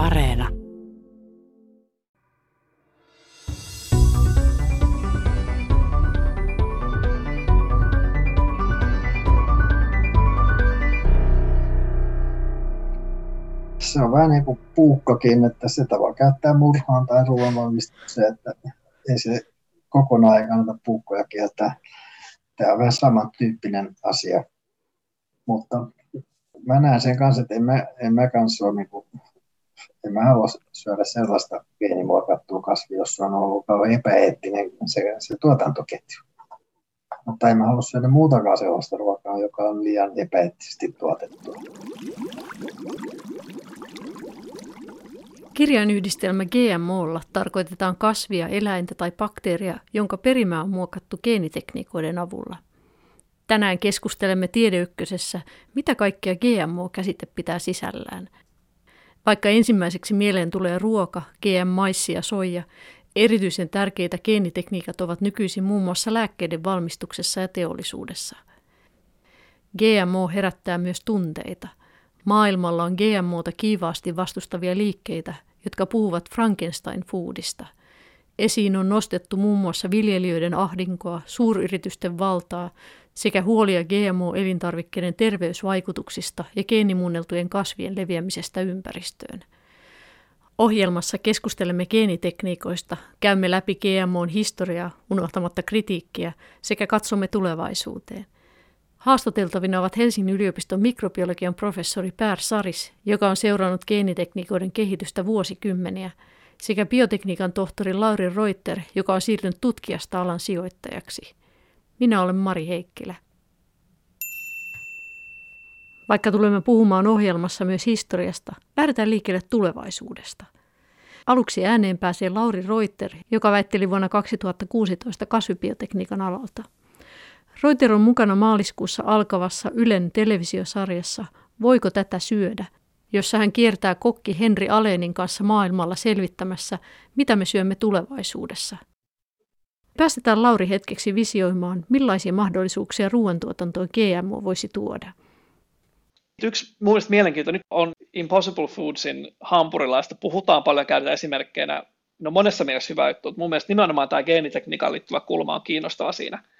Areena. Se on vähän niin kuin puukkokin, että sitä voi käyttää murhaan tai ruoanvalmistukseen, että ei se kokonaan ei kannata puukkoja kieltää. Tämä on vähän samantyyppinen asia. Mutta mä näen sen kanssa, että en mä, en mä kanssa ole niin en mä halua syödä sellaista geenimuokattua kasvia, jossa on ollut kauan epäeettinen se, se tuotantoketju. Mutta en mä halua syödä muutakaan sellaista ruokaa, joka on liian epäeettisesti tuotettua. Kirjainyhdistelmä GMOlla tarkoitetaan kasvia, eläintä tai bakteeria, jonka perimä on muokattu geenitekniikoiden avulla. Tänään keskustelemme Tiedeykkösessä, mitä kaikkea GMO-käsite pitää sisällään. Vaikka ensimmäiseksi mieleen tulee ruoka, GM-maissi ja soija, erityisen tärkeitä geenitekniikat ovat nykyisin muun muassa lääkkeiden valmistuksessa ja teollisuudessa. GMO herättää myös tunteita. Maailmalla on GMOta kiivaasti vastustavia liikkeitä, jotka puhuvat Frankenstein-foodista. Esiin on nostettu muun muassa viljelijöiden ahdinkoa, suuryritysten valtaa sekä huolia GMO-elintarvikkeiden terveysvaikutuksista ja geenimuunneltujen kasvien leviämisestä ympäristöön. Ohjelmassa keskustelemme geenitekniikoista, käymme läpi GMOn historiaa unohtamatta kritiikkiä sekä katsomme tulevaisuuteen – Haastateltavina ovat Helsingin yliopiston mikrobiologian professori Pär Saris, joka on seurannut geenitekniikoiden kehitystä vuosikymmeniä, sekä biotekniikan tohtori Lauri Reuter, joka on siirtynyt tutkijasta alan sijoittajaksi. Minä olen Mari Heikkilä. Vaikka tulemme puhumaan ohjelmassa myös historiasta, lähdetään liikkeelle tulevaisuudesta. Aluksi ääneen pääsee Lauri Reuter, joka väitteli vuonna 2016 kasvibiotekniikan alalta – Reuter on mukana maaliskuussa alkavassa Ylen televisiosarjassa Voiko tätä syödä, jossa hän kiertää kokki Henri Alenin kanssa maailmalla selvittämässä, mitä me syömme tulevaisuudessa. Päästetään Lauri hetkeksi visioimaan, millaisia mahdollisuuksia ruoantuotantoon GMO voisi tuoda. Yksi mun mielestä mielenkiintoinen on Impossible Foodsin hampurilaista. Puhutaan paljon, käytetään esimerkkeinä. No monessa mielessä hyvä juttu, mutta mun mielestä nimenomaan tämä geenitekniikkaan liittyvä kulma on kiinnostava siinä –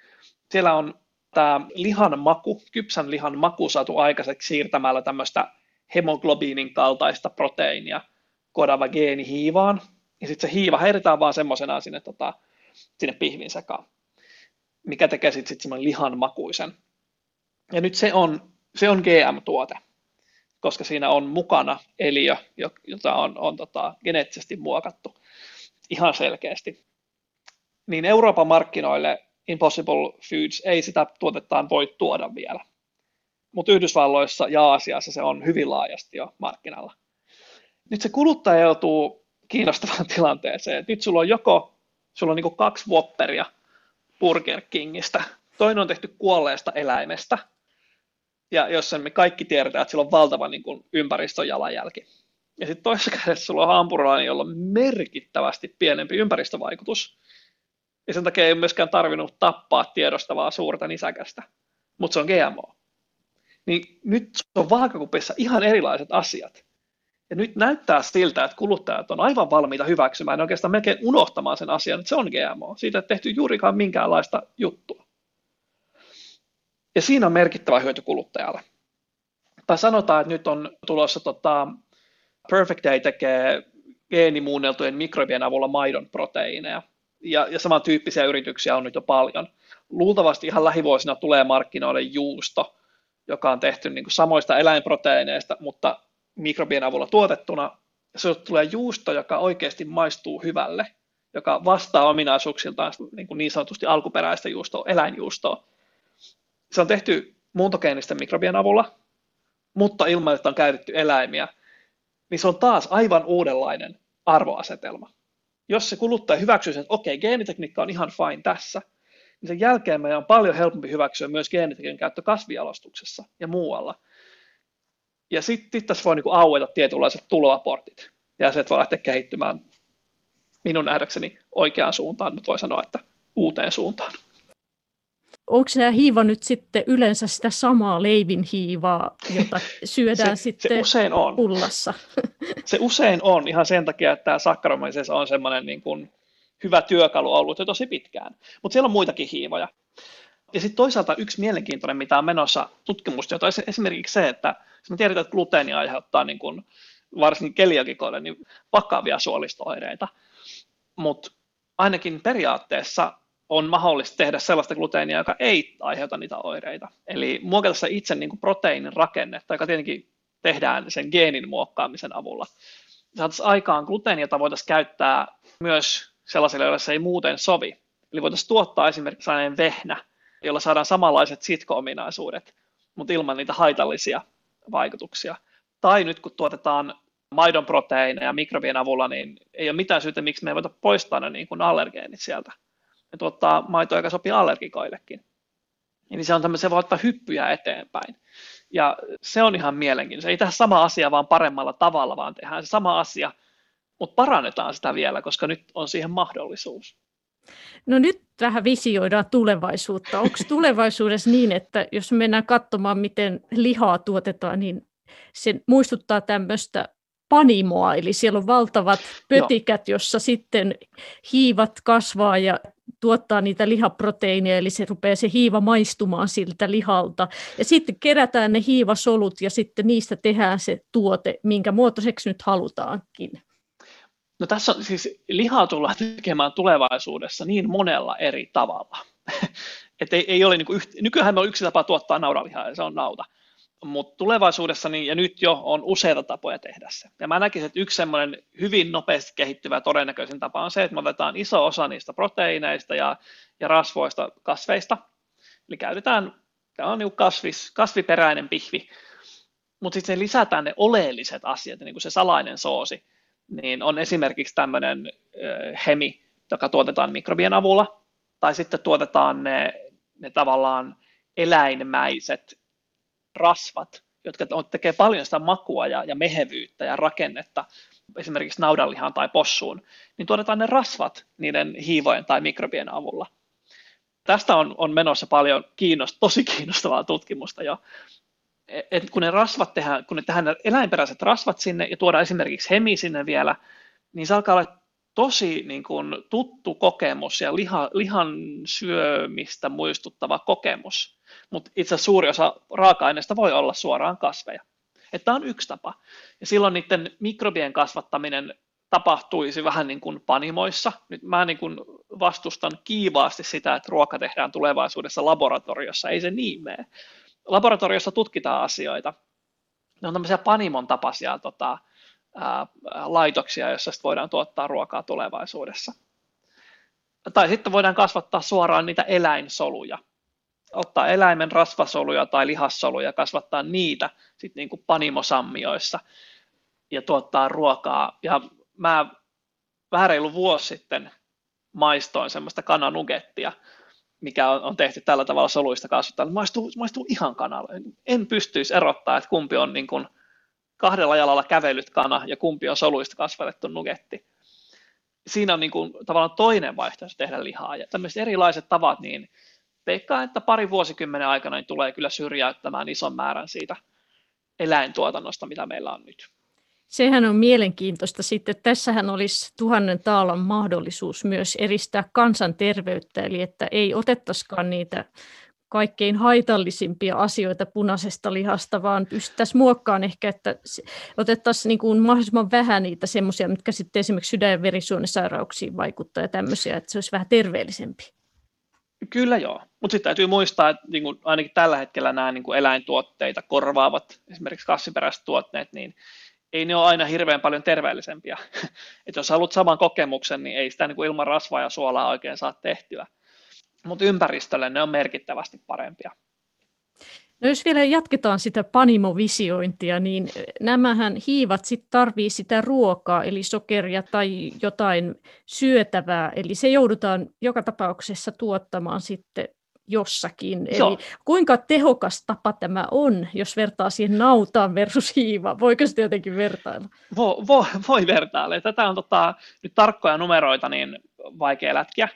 siellä on tämä lihan maku, kypsän lihan maku saatu aikaiseksi siirtämällä tämmöistä hemoglobiinin kaltaista proteiinia kodava geeni hiivaan. Ja sitten se hiiva heitetään vaan semmoisena sinne, tota, sinne pihvin sekaan, mikä tekee sitten sit semmoinen lihan makuisen. Ja nyt se on, se on GM-tuote, koska siinä on mukana eliö, jota on, on tota, geneettisesti muokattu ihan selkeästi. Niin Euroopan markkinoille Impossible Foods ei sitä tuotettaan voi tuoda vielä. Mutta Yhdysvalloissa ja Aasiassa se on hyvin laajasti jo markkinalla. Nyt se kuluttaja joutuu kiinnostavaan tilanteeseen. Nyt sulla on joko sulla on niinku kaksi Whopperia Burger Kingistä. Toinen on tehty kuolleesta eläimestä, ja jos me kaikki tiedetään, että sillä on valtava niin kuin ympäristöjalanjälki. Ja sitten toisessa kädessä sulla on hampurilainen, jolla on merkittävästi pienempi ympäristövaikutus, ja sen takia ei myöskään tarvinnut tappaa tiedostavaa suurta nisäkästä, mutta se on GMO. Niin nyt se on vaakakupissa ihan erilaiset asiat. Ja nyt näyttää siltä, että kuluttajat on aivan valmiita hyväksymään ja oikeastaan melkein unohtamaan sen asian, että se on GMO. Siitä ei tehty juurikaan minkäänlaista juttua. Ja siinä on merkittävä hyöty kuluttajalle. Tai sanotaan, että nyt on tulossa tota, Perfect Day tekee geenimuunneltujen mikrobien avulla maidon proteiineja ja, ja samantyyppisiä yrityksiä on nyt jo paljon. Luultavasti ihan lähivuosina tulee markkinoille juusto, joka on tehty niin kuin samoista eläinproteiineista, mutta mikrobien avulla tuotettuna. Se tulee juusto, joka oikeasti maistuu hyvälle, joka vastaa ominaisuuksiltaan niin, kuin niin sanotusti alkuperäistä juustoa, eläinjuustoa. Se on tehty muuntogeenisten mikrobien avulla, mutta ilman, että on käytetty eläimiä, niin se on taas aivan uudenlainen arvoasetelma jos se kuluttaja hyväksyy sen, että okei, okay, geenitekniikka on ihan fine tässä, niin sen jälkeen meidän on paljon helpompi hyväksyä myös geenitekniikan käyttö kasvialostuksessa ja muualla. Ja sitten tässä voi niinku aueta tietynlaiset tuloaportit, ja se voi lähteä kehittymään minun nähdäkseni oikeaan suuntaan, mutta voi sanoa, että uuteen suuntaan. onko se hiiva nyt sitten yleensä sitä samaa leivin hiivaa, jota syödään se, sitten se usein on. pullassa? Se usein on ihan sen takia, että tämä sakkaromaisessa on semmoinen niin kuin hyvä työkalu ollut jo tosi pitkään. Mutta siellä on muitakin hiivoja. Ja sitten toisaalta yksi mielenkiintoinen, mitä on menossa tutkimusta, jota esimerkiksi se, että me tiedetään, että gluteeni aiheuttaa niin kuin, varsinkin keliakikoille niin vakavia suolistoireita, mutta ainakin periaatteessa on mahdollista tehdä sellaista gluteenia, joka ei aiheuta niitä oireita. Eli muokata se itse niin kuin proteiinin rakennetta, joka tietenkin tehdään sen geenin muokkaamisen avulla. Saataisiin aikaan gluteenia, jota voitaisiin käyttää myös sellaisille, joille se ei muuten sovi. Eli voitaisiin tuottaa esimerkiksi sellainen vehnä, jolla saadaan samanlaiset sitko-ominaisuudet, mutta ilman niitä haitallisia vaikutuksia. Tai nyt kun tuotetaan maidon proteiineja mikrobien avulla, niin ei ole mitään syytä, miksi me ei voida poistaa ne niin kuin allergeenit sieltä. Ne tuottaa maitoa, joka sopii allergikoillekin. Eli se, on tämmöinen, se voi ottaa hyppyjä eteenpäin. Ja se on ihan mielenkiintoista. Ei tehdä sama asia vaan paremmalla tavalla, vaan tehdään se sama asia, mutta parannetaan sitä vielä, koska nyt on siihen mahdollisuus. No nyt vähän visioidaan tulevaisuutta. Onko tulevaisuudessa niin, että jos mennään katsomaan, miten lihaa tuotetaan, niin se muistuttaa tämmöistä panimoa, eli siellä on valtavat pötikät, jossa sitten hiivat kasvaa ja tuottaa niitä lihaproteiineja, eli se rupeaa se hiiva maistumaan siltä lihalta. Ja sitten kerätään ne hiivasolut ja sitten niistä tehdään se tuote, minkä muotoiseksi nyt halutaankin. No tässä on siis lihaa tullaan tekemään tulevaisuudessa niin monella eri tavalla. että ei, ei ole niin yht... Nykyään meillä on yksi tapa tuottaa naudanlihaa ja se on nauta. Mutta tulevaisuudessa niin, ja nyt jo on useita tapoja tehdä se. Ja mä näkisin, että yksi semmoinen hyvin nopeasti kehittyvä todennäköisin tapa on se, että me otetaan iso osa niistä proteiineista ja, ja rasvoista kasveista. Eli käytetään, tämä on niin kasvis, kasviperäinen pihvi, mutta sitten lisätään ne oleelliset asiat, niin kuin se salainen soosi, niin on esimerkiksi tämmöinen hemi, joka tuotetaan mikrobien avulla, tai sitten tuotetaan ne, ne tavallaan eläinmäiset rasvat, jotka tekee paljon sitä makua ja, ja mehevyyttä ja rakennetta, esimerkiksi naudanlihaan tai possuun, niin tuotetaan ne rasvat niiden hiivojen tai mikrobien avulla. Tästä on, on menossa paljon kiinnost, tosi kiinnostavaa tutkimusta jo. Et kun ne rasvat tehdään, kun ne tehdään eläinperäiset rasvat sinne ja tuodaan esimerkiksi hemi sinne vielä, niin se alkaa olla tosi niin kuin, tuttu kokemus ja liha, lihan syömistä muistuttava kokemus mutta itse asiassa suuri osa raaka-aineista voi olla suoraan kasveja. Tämä on yksi tapa. Ja silloin niiden mikrobien kasvattaminen tapahtuisi vähän niin kuin panimoissa. Nyt mä niin kuin vastustan kiivaasti sitä, että ruoka tehdään tulevaisuudessa laboratoriossa. Ei se niin mene. Laboratoriossa tutkitaan asioita. Ne on tämmöisiä panimon tapaisia tota, ää, laitoksia, joissa voidaan tuottaa ruokaa tulevaisuudessa. Tai sitten voidaan kasvattaa suoraan niitä eläinsoluja ottaa eläimen rasvasoluja tai lihassoluja, kasvattaa niitä sitten niin kuin panimosammioissa ja tuottaa ruokaa. Ja mä vähän reilu vuosi sitten maistoin semmoista kananugettia, mikä on, on tehty tällä tavalla soluista kasvattaa. Maistuu, maistuu ihan kanalle. En pystyisi erottaa, että kumpi on niin kuin kahdella jalalla kävellyt kana ja kumpi on soluista kasvatettu nugetti. Siinä on niin kuin tavallaan toinen vaihtoehto tehdä lihaa. Ja tämmöiset erilaiset tavat, niin veikkaan, että pari vuosikymmenen aikana niin tulee kyllä syrjäyttämään ison määrän siitä eläintuotannosta, mitä meillä on nyt. Sehän on mielenkiintoista sitten. Tässähän olisi tuhannen taalan mahdollisuus myös eristää kansanterveyttä, eli että ei otettaisikaan niitä kaikkein haitallisimpia asioita punaisesta lihasta, vaan pystyttäisiin muokkaamaan ehkä, että otettaisiin niin kuin mahdollisimman vähän niitä semmoisia, mitkä sitten esimerkiksi sydän- ja verisuonisairauksiin vaikuttaa ja tämmöisiä, että se olisi vähän terveellisempi. Kyllä joo, mutta sitten täytyy muistaa, että niin kuin ainakin tällä hetkellä nämä niin kuin eläintuotteita korvaavat esimerkiksi kasviperäiset tuotteet, niin ei ne ole aina hirveän paljon terveellisempiä. että jos haluat saman kokemuksen, niin ei sitä niin kuin ilman rasvaa ja suolaa oikein saa tehtyä. Mutta ympäristölle ne on merkittävästi parempia. No jos vielä jatketaan sitä panimovisiointia, niin nämähän hiivat sitten tarvii sitä ruokaa, eli sokeria tai jotain syötävää, eli se joudutaan joka tapauksessa tuottamaan sitten jossakin. Joo. Eli kuinka tehokas tapa tämä on, jos vertaa siihen nautaan versus hiiva? Voiko sitä jotenkin vertailla? Vo, vo, voi vertailla. Tätä on tota, nyt tarkkoja numeroita niin vaikea lätkiä,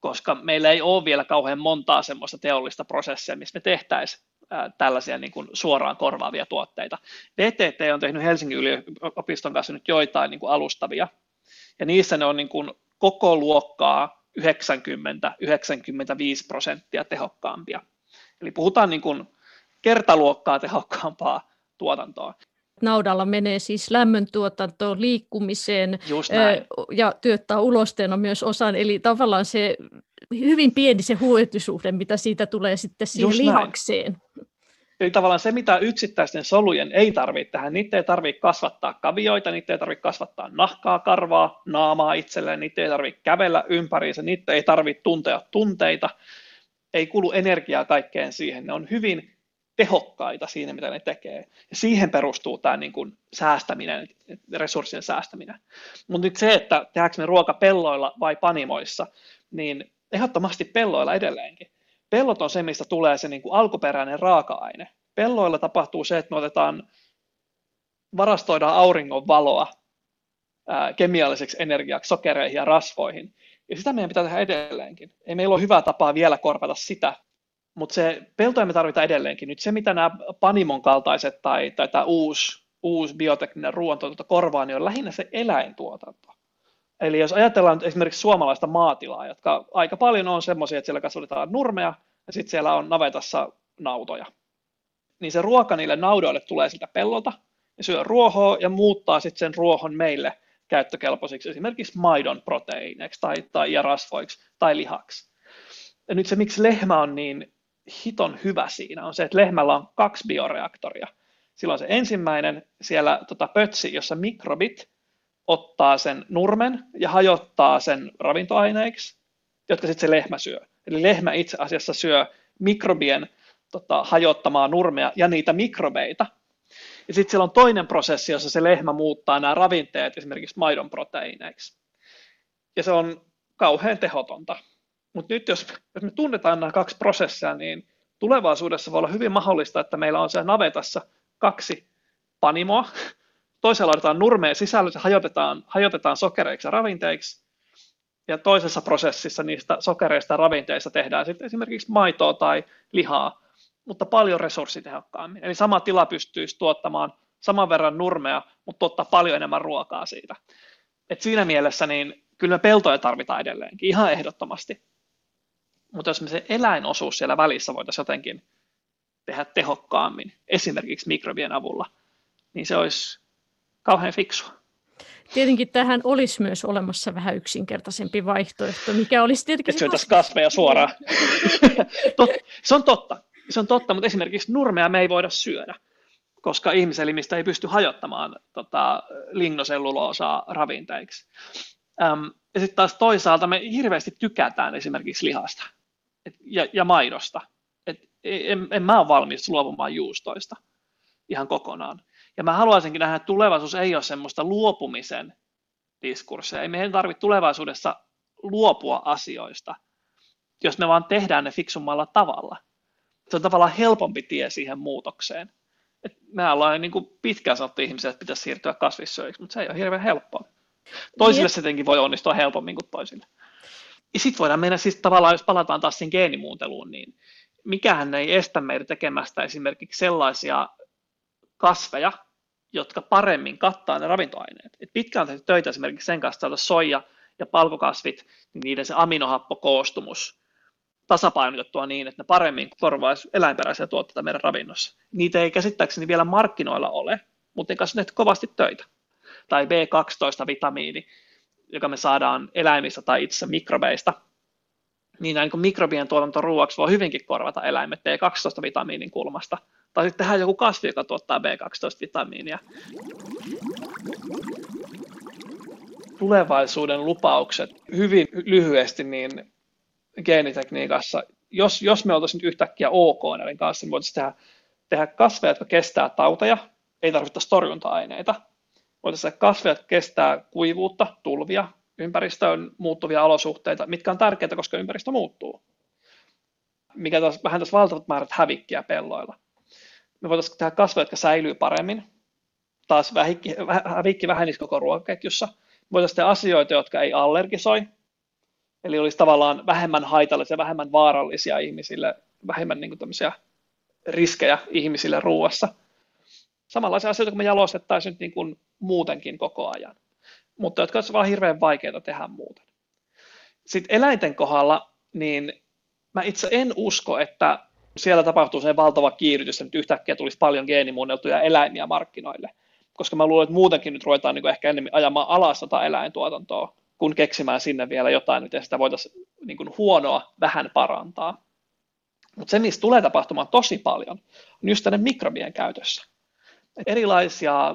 koska meillä ei ole vielä kauhean montaa semmoista teollista prosessia, missä me tehtäisiin tällaisia niin kuin suoraan korvaavia tuotteita. VTT on tehnyt Helsingin yliopiston kanssa nyt joitain niin kuin alustavia, ja niissä ne on niin kuin koko luokkaa 90-95 prosenttia tehokkaampia. Eli puhutaan niin kuin kertaluokkaa tehokkaampaa tuotantoa. Naudalla menee siis lämmöntuotantoon, liikkumiseen ja työttää ulosteena myös osan. Eli tavallaan se hyvin pieni se huojetusuhde, mitä siitä tulee sitten siihen Just lihakseen. Näin. Eli tavallaan se, mitä yksittäisten solujen ei tarvitse tähän, niitä ei tarvitse kasvattaa kavioita, niitä ei tarvitse kasvattaa nahkaa, karvaa, naamaa itselleen, niitä ei tarvitse kävellä ympäriinsä, niitä ei tarvitse tuntea tunteita, ei kulu energiaa kaikkeen siihen. Ne on hyvin tehokkaita siinä, mitä ne tekee. Ja siihen perustuu tämä niin kuin säästäminen, resurssien säästäminen. Mutta nyt se, että tehdäänkö me ruoka pelloilla vai panimoissa, niin ehdottomasti pelloilla edelleenkin. Pellot on se, mistä tulee se niin kuin alkuperäinen raaka-aine. Pelloilla tapahtuu se, että me otetaan, varastoidaan auringon valoa ää, kemialliseksi energiaksi, sokereihin ja rasvoihin. Ja sitä meidän pitää tehdä edelleenkin. Ei meillä ole hyvää tapaa vielä korvata sitä, mutta se peltoja me tarvitaan edelleenkin. Nyt se, mitä nämä Panimon kaltaiset tai, tai tämä uusi, uusi biotekninen ruoantuotanto korvaa, niin on lähinnä se eläintuotanto. Eli jos ajatellaan esimerkiksi suomalaista maatilaa, jotka aika paljon on semmoisia, että siellä kasvatetaan nurmea ja sitten siellä on navetassa nautoja, niin se ruoka niille naudoille tulee siltä pellolta ja syö ruohoa ja muuttaa sitten sen ruohon meille käyttökelpoisiksi esimerkiksi maidon proteiineiksi tai, tai ja rasvoiksi tai lihaksi. Ja nyt se, miksi lehmä on niin hiton hyvä siinä, on se, että lehmällä on kaksi bioreaktoria. Silloin se ensimmäinen siellä tota, pötsi, jossa mikrobit ottaa sen nurmen ja hajottaa sen ravintoaineiksi, jotka sitten se lehmä syö. Eli lehmä itse asiassa syö mikrobien tota, hajottamaa nurmea ja niitä mikrobeita. Ja sitten siellä on toinen prosessi, jossa se lehmä muuttaa nämä ravinteet esimerkiksi maidon proteiineiksi. Ja se on kauhean tehotonta. Mutta nyt jos, jos me tunnetaan nämä kaksi prosessia, niin tulevaisuudessa voi olla hyvin mahdollista, että meillä on siellä navetassa kaksi panimoa, toisella laitetaan nurmeen sisällä, se hajotetaan, hajotetaan sokereiksi ja ravinteiksi, ja toisessa prosessissa niistä sokereista ja ravinteista tehdään sitten esimerkiksi maitoa tai lihaa, mutta paljon resurssitehokkaammin. Eli sama tila pystyisi tuottamaan saman verran nurmea, mutta tuottaa paljon enemmän ruokaa siitä. Et siinä mielessä niin kyllä me peltoja tarvitaan edelleenkin, ihan ehdottomasti. Mutta jos me se eläinosuus siellä välissä voitaisiin jotenkin tehdä tehokkaammin, esimerkiksi mikrobien avulla, niin se olisi kauhean fiksua. Tietenkin tähän olisi myös olemassa vähän yksinkertaisempi vaihtoehto, mikä olisi tietenkin... Että syötäisiin kasveja suoraan. se on totta. Se on totta, mutta esimerkiksi nurmea me ei voida syödä, koska ihmiselimistä ei pysty hajottamaan tota, lignoselluloosaa ravinteiksi. Ähm, ja sitten taas toisaalta me hirveästi tykätään esimerkiksi lihasta et, ja, ja maidosta. Et en, en mä ole valmis luopumaan juustoista ihan kokonaan. Ja mä haluaisinkin nähdä, että tulevaisuus ei ole semmoista luopumisen diskursseja. Ei meidän tarvitse tulevaisuudessa luopua asioista, jos me vaan tehdään ne fiksummalla tavalla. Se on tavallaan helpompi tie siihen muutokseen. Et me ollaan niin kuin pitkään sanottu ihmisiä, että pitäisi siirtyä kasvissyöjiksi, mutta se ei ole hirveän helppoa. Toisille se tietenkin voi onnistua helpommin kuin toisille. Ja sitten voidaan mennä siis tavallaan, jos palataan taas siihen geenimuunteluun, niin mikähän ei estä meitä tekemästä esimerkiksi sellaisia kasveja, jotka paremmin kattaa ne ravintoaineet. Et pitkään on tehty töitä esimerkiksi sen kanssa, että soija ja palkokasvit, niin niiden se aminohappokoostumus tasapainotettua niin, että ne paremmin korvaisi eläinperäisiä tuotteita meidän ravinnossa. Niitä ei käsittääkseni vielä markkinoilla ole, mutta ne kanssa kovasti töitä. Tai B12-vitamiini, joka me saadaan eläimistä tai itse mikrobeista, niin näin mikrobien tuotanto ruoaksi voi hyvinkin korvata eläimet B12-vitamiinin kulmasta – tai sitten tehdään joku kasvi, joka tuottaa B12-vitamiinia. Tulevaisuuden lupaukset hyvin lyhyesti niin geenitekniikassa, jos, jos me oltaisiin nyt yhtäkkiä ok näiden kanssa, niin voitaisiin tehdä, tehdä kasveja, jotka kestää tauteja, ei tarvittaisi torjunta-aineita. Voitaisiin tehdä kasveja, jotka kestää kuivuutta, tulvia, ympäristöön muuttuvia olosuhteita, mitkä on tärkeitä, koska ympäristö muuttuu. Mikä taas vähentäisi valtavat määrät hävikkiä pelloilla me voitaisiin tehdä kasveja, jotka säilyy paremmin. Taas hävikki vähenisi koko ruokaketjussa. Me voitaisiin tehdä asioita, jotka ei allergisoi. Eli olisi tavallaan vähemmän haitallisia, vähemmän vaarallisia ihmisille, vähemmän niin kuin riskejä ihmisille ruuassa. Samanlaisia asioita, kun me jalostettaisiin nyt niin kuin muutenkin koko ajan, mutta jotka olisivat vaan hirveän vaikeita tehdä muuten. Sitten eläinten kohdalla, niin mä itse en usko, että siellä tapahtuu se valtava kiihdytys, että nyt yhtäkkiä tulisi paljon geenimuunneltuja eläimiä markkinoille. Koska mä luulen, että muutenkin nyt ruvetaan niin ehkä enemmän ajamaan alas tota eläintuotantoa, kun keksimään sinne vielä jotain, miten sitä voitaisiin niin kuin huonoa vähän parantaa. Mutta se, mistä tulee tapahtumaan tosi paljon, on just tänne mikrobien käytössä. Et erilaisia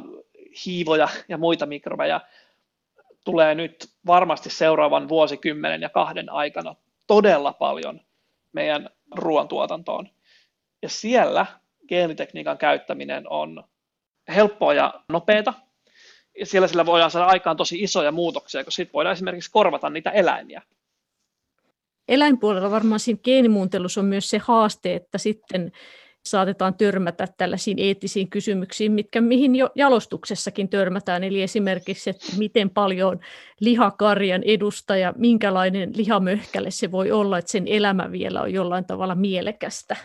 hiivoja ja muita mikrobeja tulee nyt varmasti seuraavan vuosikymmenen ja kahden aikana todella paljon meidän ruoantuotantoon. Ja siellä geenitekniikan käyttäminen on helppoa ja nopeata. Ja siellä sillä voidaan saada aikaan tosi isoja muutoksia, koska sitten voidaan esimerkiksi korvata niitä eläimiä. Eläinpuolella varmaan siinä geenimuuntelussa on myös se haaste, että sitten saatetaan törmätä tällaisiin eettisiin kysymyksiin, mitkä mihin jo jalostuksessakin törmätään, eli esimerkiksi, että miten paljon lihakarjan edustaja, minkälainen lihamöhkäle se voi olla, että sen elämä vielä on jollain tavalla mielekästä.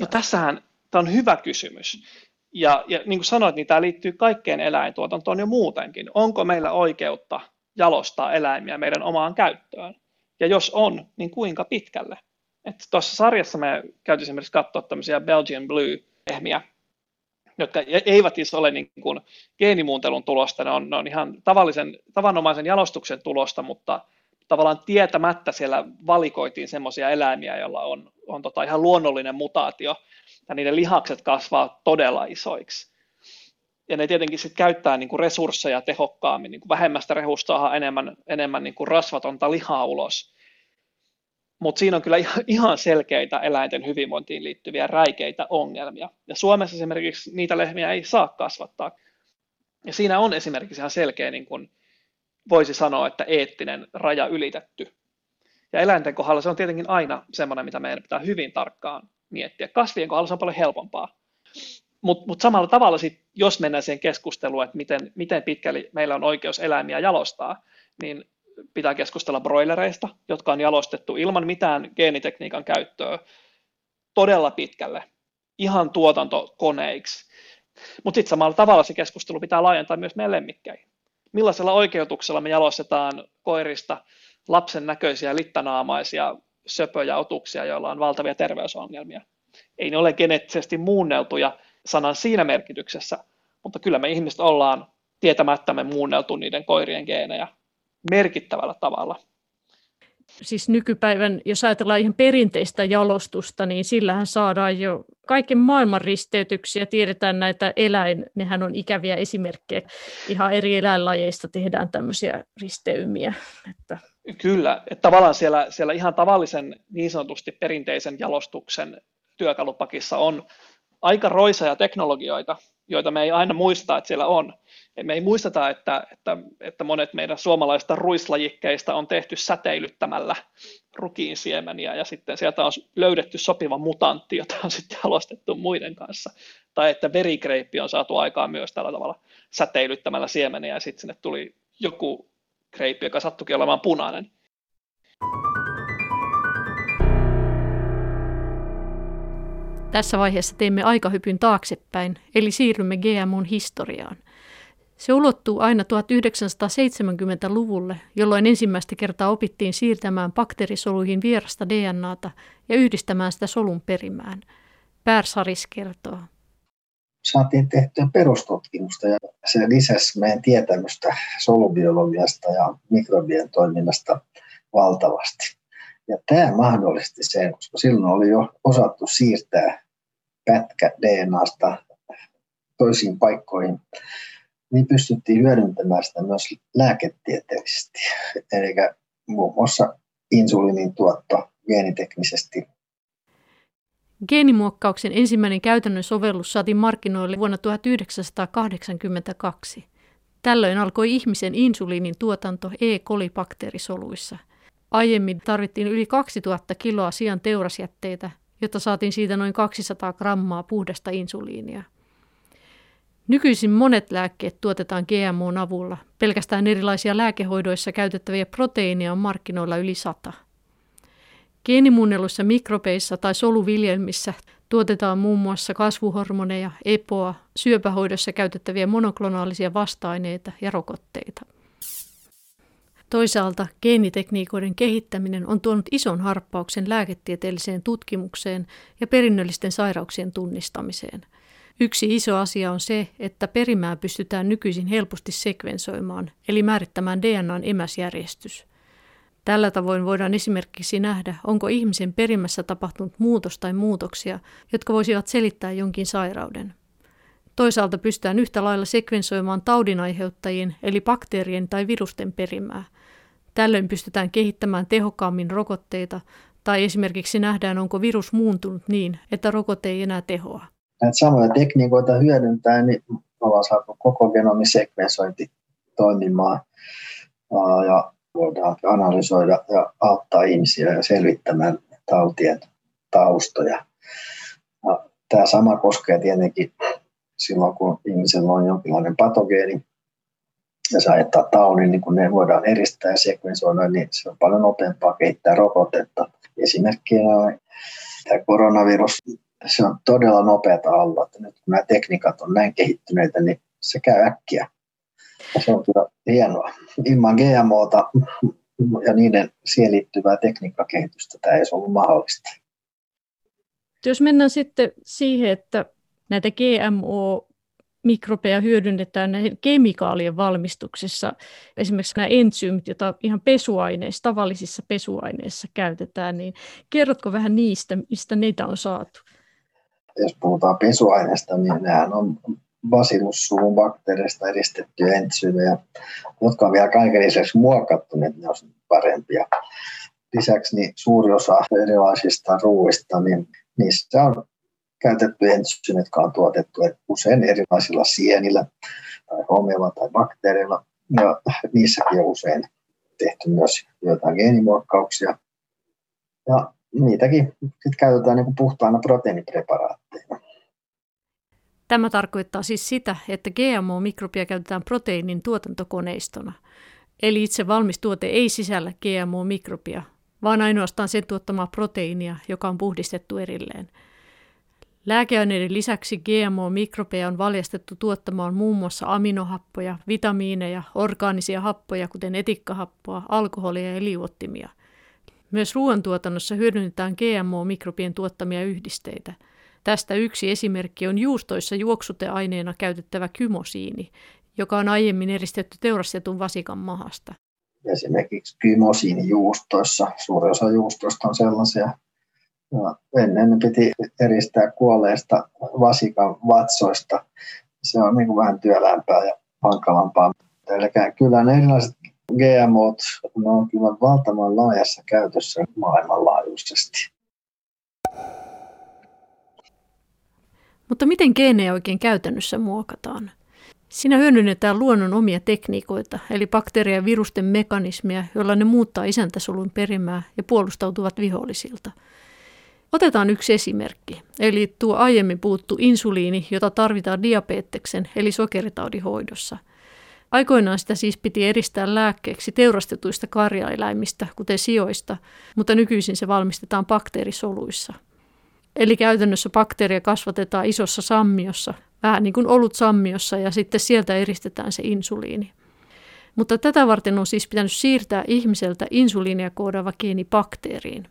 No tässähän tämä on hyvä kysymys. Ja, ja niin kuin sanoit, niin tämä liittyy kaikkeen eläintuotantoon jo muutenkin. Onko meillä oikeutta jalostaa eläimiä meidän omaan käyttöön? Ja jos on, niin kuinka pitkälle? Että tuossa sarjassa me käytiin esimerkiksi katsoa tämmöisiä Belgian Blue-lehmiä, jotka e- eivät siis ole niin kuin geenimuuntelun tulosta, ne on, ne on ihan tavallisen, tavanomaisen jalostuksen tulosta, mutta tavallaan tietämättä siellä valikoitiin semmoisia eläimiä, joilla on, on tota ihan luonnollinen mutaatio, ja niiden lihakset kasvaa todella isoiksi. Ja ne tietenkin sitten käyttää niin kuin resursseja tehokkaammin, niin kuin vähemmästä rehusta enemmän, enemmän niin kuin rasvatonta lihaa ulos mutta siinä on kyllä ihan selkeitä eläinten hyvinvointiin liittyviä räikeitä ongelmia. Ja Suomessa esimerkiksi niitä lehmiä ei saa kasvattaa. Ja siinä on esimerkiksi ihan selkeä, niin kuin voisi sanoa, että eettinen raja ylitetty. Ja eläinten kohdalla se on tietenkin aina semmoinen, mitä meidän pitää hyvin tarkkaan miettiä. Kasvien kohdalla se on paljon helpompaa. Mutta mut samalla tavalla, sit, jos mennään siihen keskusteluun, että miten, miten pitkälle meillä on oikeus eläimiä jalostaa, niin pitää keskustella broilereista, jotka on jalostettu ilman mitään geenitekniikan käyttöä todella pitkälle, ihan tuotantokoneiksi. Mutta sitten samalla tavalla se keskustelu pitää laajentaa myös meidän lemmikkeihin. Millaisella oikeutuksella me jalostetaan koirista lapsen näköisiä littanaamaisia söpöjä otuksia, joilla on valtavia terveysongelmia. Ei ne ole geneettisesti muunneltuja sanan siinä merkityksessä, mutta kyllä me ihmiset ollaan tietämättämme muunneltu niiden koirien geenejä merkittävällä tavalla. Siis nykypäivän, jos ajatellaan ihan perinteistä jalostusta, niin sillähän saadaan jo kaiken maailman risteytyksiä. Tiedetään näitä eläin, nehän on ikäviä esimerkkejä. Ihan eri eläinlajeista tehdään tämmöisiä risteymiä. Että... Kyllä, että tavallaan siellä, siellä ihan tavallisen niin sanotusti perinteisen jalostuksen työkalupakissa on aika roisaja teknologioita, joita me ei aina muista, että siellä on me ei muisteta, että, että, että monet meidän suomalaista ruislajikkeista on tehty säteilyttämällä rukiin siemeniä ja sitten sieltä on löydetty sopiva mutantti, jota on sitten jalostettu muiden kanssa. Tai että verikreippi on saatu aikaan myös tällä tavalla säteilyttämällä siemeniä ja sitten sinne tuli joku kreippi, joka sattukin olemaan punainen. Tässä vaiheessa teemme aikahypyn taaksepäin, eli siirrymme GMOn historiaan. Se ulottuu aina 1970-luvulle, jolloin ensimmäistä kertaa opittiin siirtämään bakteerisoluihin vierasta DNAta ja yhdistämään sitä solun perimään. Saris kertoo. Saatiin tehtyä perustutkimusta ja se lisäsi meidän tietämystä solubiologiasta ja mikrobien toiminnasta valtavasti. Ja tämä mahdollisti sen, koska silloin oli jo osattu siirtää pätkä DNAsta toisiin paikkoihin niin pystyttiin hyödyntämään sitä myös lääketieteellisesti. Eli muun muassa insuliinin tuotto geeniteknisesti. Geenimuokkauksen ensimmäinen käytännön sovellus saatiin markkinoille vuonna 1982. Tällöin alkoi ihmisen insuliinin tuotanto E. coli-bakteerisoluissa. Aiemmin tarvittiin yli 2000 kiloa sian teurasjätteitä, jotta saatiin siitä noin 200 grammaa puhdasta insuliinia. Nykyisin monet lääkkeet tuotetaan GMOn avulla. Pelkästään erilaisia lääkehoidoissa käytettäviä proteiineja on markkinoilla yli sata. Geenimuunnelluissa mikrobeissa tai soluviljelmissä tuotetaan muun muassa kasvuhormoneja, EPOa, syöpähoidossa käytettäviä monoklonaalisia vasta-aineita ja rokotteita. Toisaalta geenitekniikoiden kehittäminen on tuonut ison harppauksen lääketieteelliseen tutkimukseen ja perinnöllisten sairauksien tunnistamiseen. Yksi iso asia on se, että perimää pystytään nykyisin helposti sekvensoimaan, eli määrittämään DNAn emäsjärjestys – Tällä tavoin voidaan esimerkiksi nähdä, onko ihmisen perimässä tapahtunut muutos tai muutoksia, jotka voisivat selittää jonkin sairauden. Toisaalta pystytään yhtä lailla sekvensoimaan taudinaiheuttajien eli bakteerien tai virusten perimää. Tällöin pystytään kehittämään tehokkaammin rokotteita tai esimerkiksi nähdään, onko virus muuntunut niin, että rokote ei enää tehoa. Näitä samoja tekniikoita hyödyntää, niin ollaan saatu koko genomisekvensointi toimimaan. Ja voidaan analysoida ja auttaa ihmisiä ja selvittämään tautien taustoja. Ja tämä sama koskee tietenkin silloin, kun ihmisellä on jonkinlainen patogeeni ja saa aiheuttaa taudin, niin kun ne voidaan eristää ja sekvensoida, niin se on paljon nopeampaa kehittää rokotetta. Esimerkkinä tämä koronavirus, se on todella nopeata alla. Että nyt kun nämä tekniikat on näin kehittyneitä, niin se käy äkkiä. Se on kyllä hienoa. Ilman GMOta ja niiden siihen liittyvää tekniikkakehitystä tämä ei olisi ollut mahdollista. Jos mennään sitten siihen, että näitä GMO mikrobeja hyödynnetään näihin kemikaalien valmistuksessa. Esimerkiksi nämä entsyymit, joita ihan pesuaineissa, tavallisissa pesuaineissa käytetään, niin kerrotko vähän niistä, mistä niitä on saatu? Jos puhutaan pesuaineista, niin nehän on basilussuvun bakteereista eristettyjä entsyymejä, jotka on vielä kaiken lisäksi muokattu, niin ne on parempia. Lisäksi niin suuri osa erilaisista ruuista, niin niissä on käytetty entsyymit, jotka on tuotettu usein erilaisilla sienillä tai homeilla tai bakteereilla. Ja niissäkin on usein tehty myös joitain geenimuokkauksia. Ja niitäkin käytetään niin puhtaana proteiinipreparaatteina. Tämä tarkoittaa siis sitä, että GMO-mikrobia käytetään proteiinin tuotantokoneistona. Eli itse valmis tuote ei sisällä GMO-mikrobia, vaan ainoastaan sen tuottamaa proteiinia, joka on puhdistettu erilleen. Lääkeaineiden lisäksi GMO-mikrobeja on valjastettu tuottamaan muun muassa aminohappoja, vitamiineja, orgaanisia happoja, kuten etikkahappoa, alkoholia ja liuottimia. Myös ruoantuotannossa hyödynnetään GMO-mikrobien tuottamia yhdisteitä – Tästä yksi esimerkki on juustoissa juoksuteaineena käytettävä kymosiini, joka on aiemmin eristetty teurastetun vasikan mahasta. Esimerkiksi juustoissa, suuri osa juustoista on sellaisia, ja ennen piti eristää kuolleesta vasikan vatsoista. Se on niin kuin vähän työlämpää ja hankalampaa. Eli kyllä ne erilaiset GMOt ne on kyllä valtavan laajassa käytössä maailmanlaajuisesti. Mutta miten geenejä oikein käytännössä muokataan? Siinä hyödynnetään luonnon omia tekniikoita, eli bakteerien ja virusten mekanismeja, joilla ne muuttaa isäntäsolun perimää ja puolustautuvat vihollisilta. Otetaan yksi esimerkki, eli tuo aiemmin puuttu insuliini, jota tarvitaan diabeteksen eli sokeritaudin. Aikoinaan sitä siis piti eristää lääkkeeksi teurastetuista karjaeläimistä, kuten sijoista, mutta nykyisin se valmistetaan bakteerisoluissa – Eli käytännössä bakteeria kasvatetaan isossa sammiossa, vähän niin kuin olut sammiossa, ja sitten sieltä eristetään se insuliini. Mutta tätä varten on siis pitänyt siirtää ihmiseltä insuliinia koodaava geeni bakteeriin.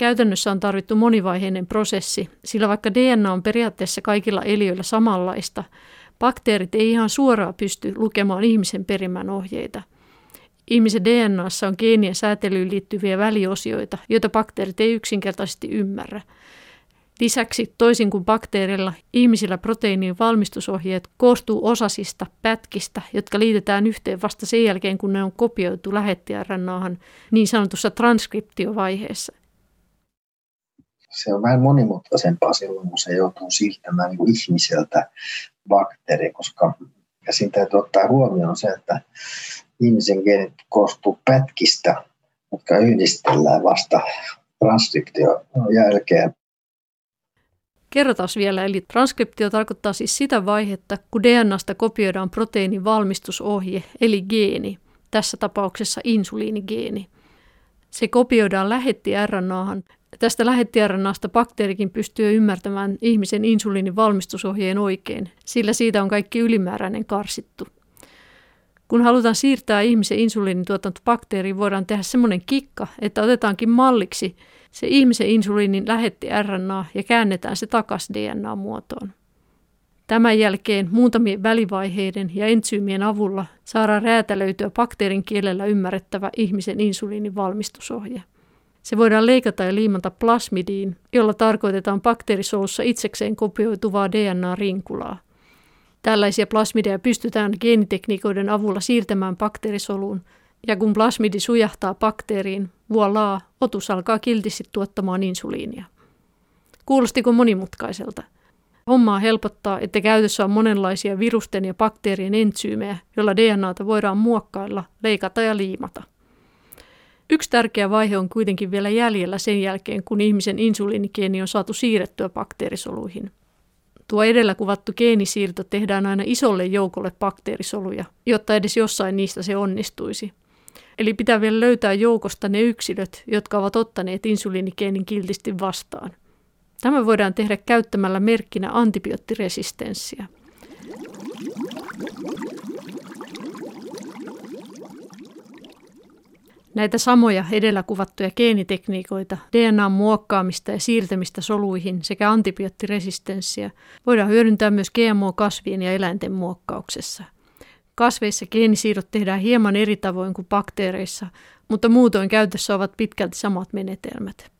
Käytännössä on tarvittu monivaiheinen prosessi, sillä vaikka DNA on periaatteessa kaikilla eliöillä samanlaista, bakteerit ei ihan suoraan pysty lukemaan ihmisen perimän ohjeita. Ihmisen DNAssa on geenien säätelyyn liittyviä väliosioita, joita bakteerit ei yksinkertaisesti ymmärrä – Lisäksi toisin kuin bakteereilla, ihmisillä proteiinin valmistusohjeet koostuu osasista, pätkistä, jotka liitetään yhteen vasta sen jälkeen, kun ne on kopioitu lähettäjärannaahan niin sanotussa transkriptiovaiheessa. Se on vähän monimutkaisempaa silloin, kun se joutuu siirtämään niin ihmiseltä bakteeri, koska ja siinä täytyy ottaa huomioon se, että ihmisen geenit koostuu pätkistä, jotka yhdistellään vasta transkription jälkeen Kerrotaan vielä, eli transkriptio tarkoittaa siis sitä vaihetta, kun DNAsta kopioidaan proteiinin valmistusohje, eli geeni, tässä tapauksessa insuliinigeeni. Se kopioidaan lähetti RNAhan. Tästä lähetti RNAsta bakteerikin pystyy ymmärtämään ihmisen insuliinin valmistusohjeen oikein, sillä siitä on kaikki ylimääräinen karsittu. Kun halutaan siirtää ihmisen insuliinituotanto bakteeriin, voidaan tehdä semmoinen kikka, että otetaankin malliksi se ihmisen insuliinin lähetti RNA ja käännetään se takaisin DNA-muotoon. Tämän jälkeen muutamien välivaiheiden ja entsyymien avulla saadaan räätälöityä bakteerin kielellä ymmärrettävä ihmisen insuliinin valmistusohje. Se voidaan leikata ja liimata plasmidiin, jolla tarkoitetaan bakteerisolussa itsekseen kopioituvaa DNA-rinkulaa. Tällaisia plasmideja pystytään geenitekniikoiden avulla siirtämään bakteerisoluun, ja kun plasmidi sujahtaa bakteeriin, voilaa, otus alkaa kiltisti tuottamaan insuliinia. Kuulostiko monimutkaiselta? Hommaa helpottaa, että käytössä on monenlaisia virusten ja bakteerien entsyymejä, joilla DNAta voidaan muokkailla, leikata ja liimata. Yksi tärkeä vaihe on kuitenkin vielä jäljellä sen jälkeen, kun ihmisen insuliinigeeni on saatu siirrettyä bakteerisoluihin. Tuo edellä kuvattu geenisiirto tehdään aina isolle joukolle bakteerisoluja, jotta edes jossain niistä se onnistuisi. Eli pitää vielä löytää joukosta ne yksilöt, jotka ovat ottaneet insuliinikeenin kiltisti vastaan. Tämä voidaan tehdä käyttämällä merkkinä antibioottiresistenssiä. Näitä samoja edellä kuvattuja geenitekniikoita, DNA-muokkaamista ja siirtämistä soluihin sekä antibioottiresistenssiä voidaan hyödyntää myös GMO-kasvien ja eläinten muokkauksessa. Kasveissa geenisiirrot tehdään hieman eri tavoin kuin bakteereissa, mutta muutoin käytössä ovat pitkälti samat menetelmät.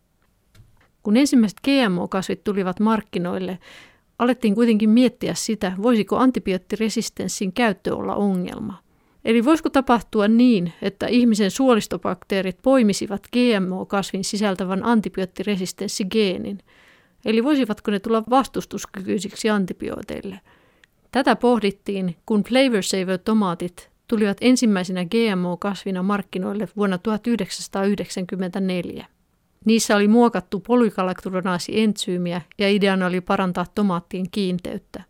Kun ensimmäiset GMO-kasvit tulivat markkinoille, alettiin kuitenkin miettiä sitä, voisiko antibioottiresistenssin käyttö olla ongelma. Eli voisiko tapahtua niin, että ihmisen suolistobakteerit poimisivat GMO-kasvin sisältävän antibioottiresistenssigeenin? Eli voisivatko ne tulla vastustuskykyisiksi antibiooteille? Tätä pohdittiin, kun Flavor Saver-tomaatit tulivat ensimmäisenä GMO-kasvina markkinoille vuonna 1994. Niissä oli muokattu polygalakturonaasi-entsyymiä ja ideana oli parantaa tomaattien kiinteyttä.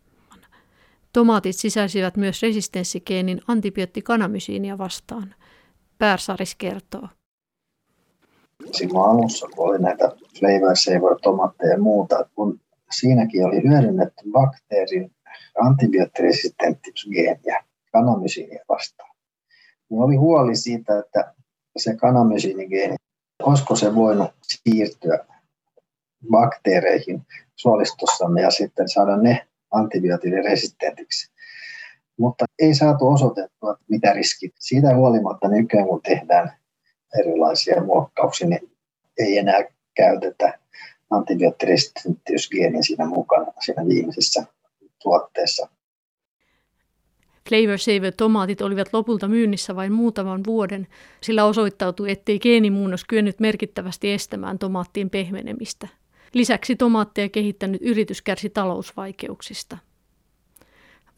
Tomaatit sisälsivät myös resistenssigeenin antibioottikanamysiinia vastaan. Päärsaris kertoo. Silloin alussa, kun oli näitä flavor saver tomaatteja ja muuta, kun siinäkin oli hyödynnetty bakteerin antibioottiresistenttiusgeeniä kanamysiinia vastaan. Niin oli huoli siitä, että se kanamysiinigeeni olisiko se voinut siirtyä bakteereihin suolistossamme ja sitten saada ne antibioottiresistentiksi. Mutta ei saatu osoitettua, mitä riskit. Siitä huolimatta nykyään, kun tehdään erilaisia muokkauksia, niin ei enää käytetä antibioottiresistenttiysgeeniä siinä mukana siinä viimeisessä tuotteessa. Flavor Saver tomaatit olivat lopulta myynnissä vain muutaman vuoden, sillä osoittautui, ettei geenimuunnos kyennyt merkittävästi estämään tomaattien pehmenemistä. Lisäksi tomaatteja kehittänyt yritys kärsi talousvaikeuksista.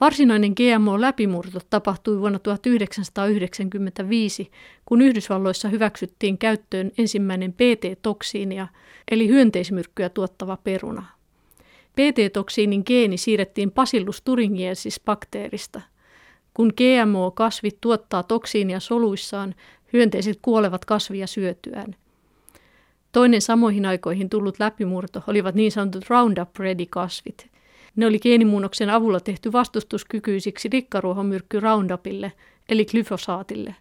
Varsinainen GMO-läpimurto tapahtui vuonna 1995, kun Yhdysvalloissa hyväksyttiin käyttöön ensimmäinen PT-toksiinia, eli hyönteismyrkkyä tuottava peruna. PT-toksiinin geeni siirrettiin Bacillus thuringiensis bakteerista – kun GMO-kasvit tuottaa toksiinia soluissaan, hyönteiset kuolevat kasvia syötyään. Toinen samoihin aikoihin tullut läpimurto olivat niin sanotut Roundup Ready-kasvit. Ne oli geenimuunnoksen avulla tehty vastustuskykyisiksi rikkaruohomyrkky Roundupille, eli glyfosaatille.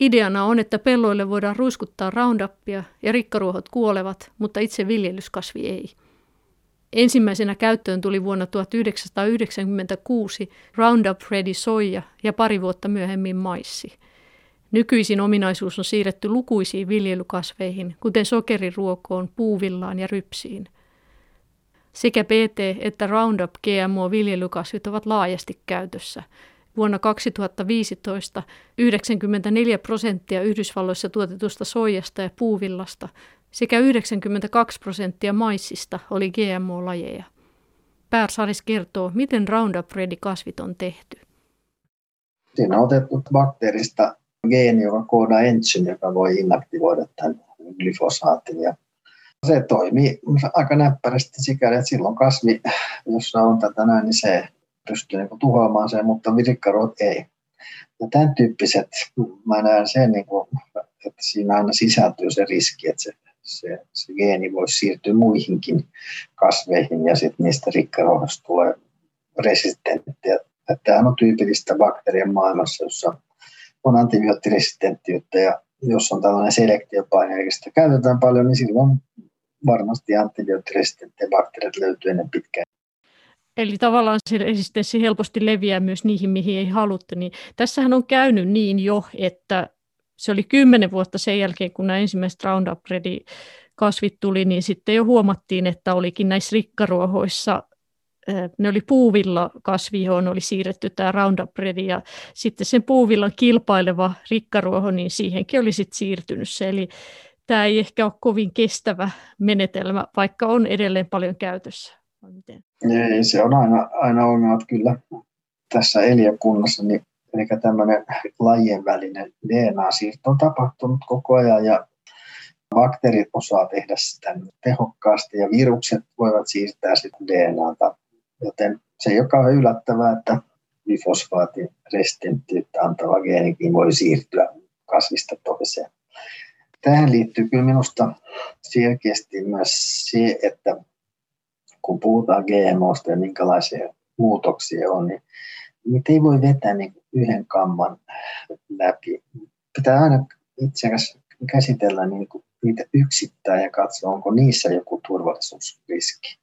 Ideana on, että pelloille voidaan ruiskuttaa Roundupia ja rikkaruohot kuolevat, mutta itse viljelyskasvi ei. Ensimmäisenä käyttöön tuli vuonna 1996 Roundup Ready soija ja pari vuotta myöhemmin maissi. Nykyisin ominaisuus on siirretty lukuisiin viljelykasveihin, kuten sokeriruokoon, puuvillaan ja rypsiin. Sekä PT että Roundup GMO-viljelykasvit ovat laajasti käytössä. Vuonna 2015 94 prosenttia Yhdysvalloissa tuotetusta soijasta ja puuvillasta sekä 92 prosenttia maissista oli GMO-lajeja. Päärsaris kertoo, miten Roundup Ready-kasvit on tehty. Siinä on otettu bakteerista geeni, joka koodaa ensyn, joka voi inaktivoida tämän glyfosaatin. Ja se toimii aika näppärästi sikäli, että silloin kasvi, jossa on tätä näin, niin se pystyy niin tuhoamaan sen, mutta virikkaruot ei. Ja tämän tyyppiset, mä näen sen, niin kuin, että siinä aina sisältyy se riski, että se, se, se geeni voisi siirtyä muihinkin kasveihin ja sitten niistä rikkaruohoista tulee resistenttiä. Tämä on tyypillistä bakteerien maailmassa, jossa on antibioottiresistenttiyttä ja jos on tällainen selektiopaine, eli sitä käytetään paljon, niin silloin varmasti antibioottiresistenttejä bakteerit löytyy ennen pitkään. Eli tavallaan se resistenssi helposti leviää myös niihin, mihin ei haluttu. Niin tässähän on käynyt niin jo, että se oli kymmenen vuotta sen jälkeen, kun nämä ensimmäiset Roundup Ready kasvit tuli, niin sitten jo huomattiin, että olikin näissä rikkaruohoissa ne oli puuvilla kasvi, johon oli siirretty tämä Roundup Ready, ja sitten sen puuvillan kilpaileva rikkaruoho, niin siihenkin oli sitten siirtynyt se. Eli tämä ei ehkä ole kovin kestävä menetelmä, vaikka on edelleen paljon käytössä. Miten? Ei, se on aina, aina ongelma, kyllä tässä eliökunnassa, niin eli tämmöinen lajien välinen DNA-siirto on tapahtunut koko ajan ja bakteerit osaa tehdä sitä tehokkaasti ja virukset voivat siirtää sitten DNAta Joten se ei kauhean yllättävää, että glyfosfaattiresistenttiyttä antava geenikin voi siirtyä kasvista toiseen. Tähän liittyy kyllä minusta selkeästi myös se, että kun puhutaan GMOsta ja minkälaisia muutoksia on, niin niitä ei voi vetää niin yhden kamman läpi. Pitää aina itse asiassa käsitellä niin kuin niitä yksittäin ja katsoa, onko niissä joku turvallisuusriski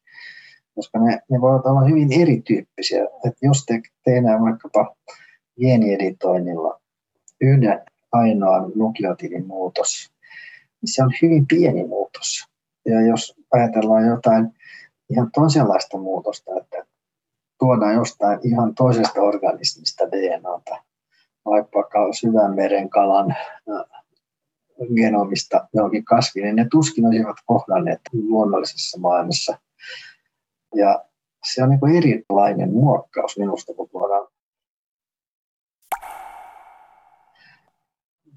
koska ne, ne voivat olla hyvin erityyppisiä. Että jos te tehdään vaikkapa geenieditoinnilla yhden ainoan nukleotidin muutos, niin se on hyvin pieni muutos. Ja jos ajatellaan jotain ihan toisenlaista muutosta, että tuodaan jostain ihan toisesta organismista DNAta, vaikka syvänmeren kalan genomista johonkin kasviin, niin ne tuskin olisivat kohdanneet luonnollisessa maailmassa ja se on niin erilainen muokkaus minusta, kun tuodaan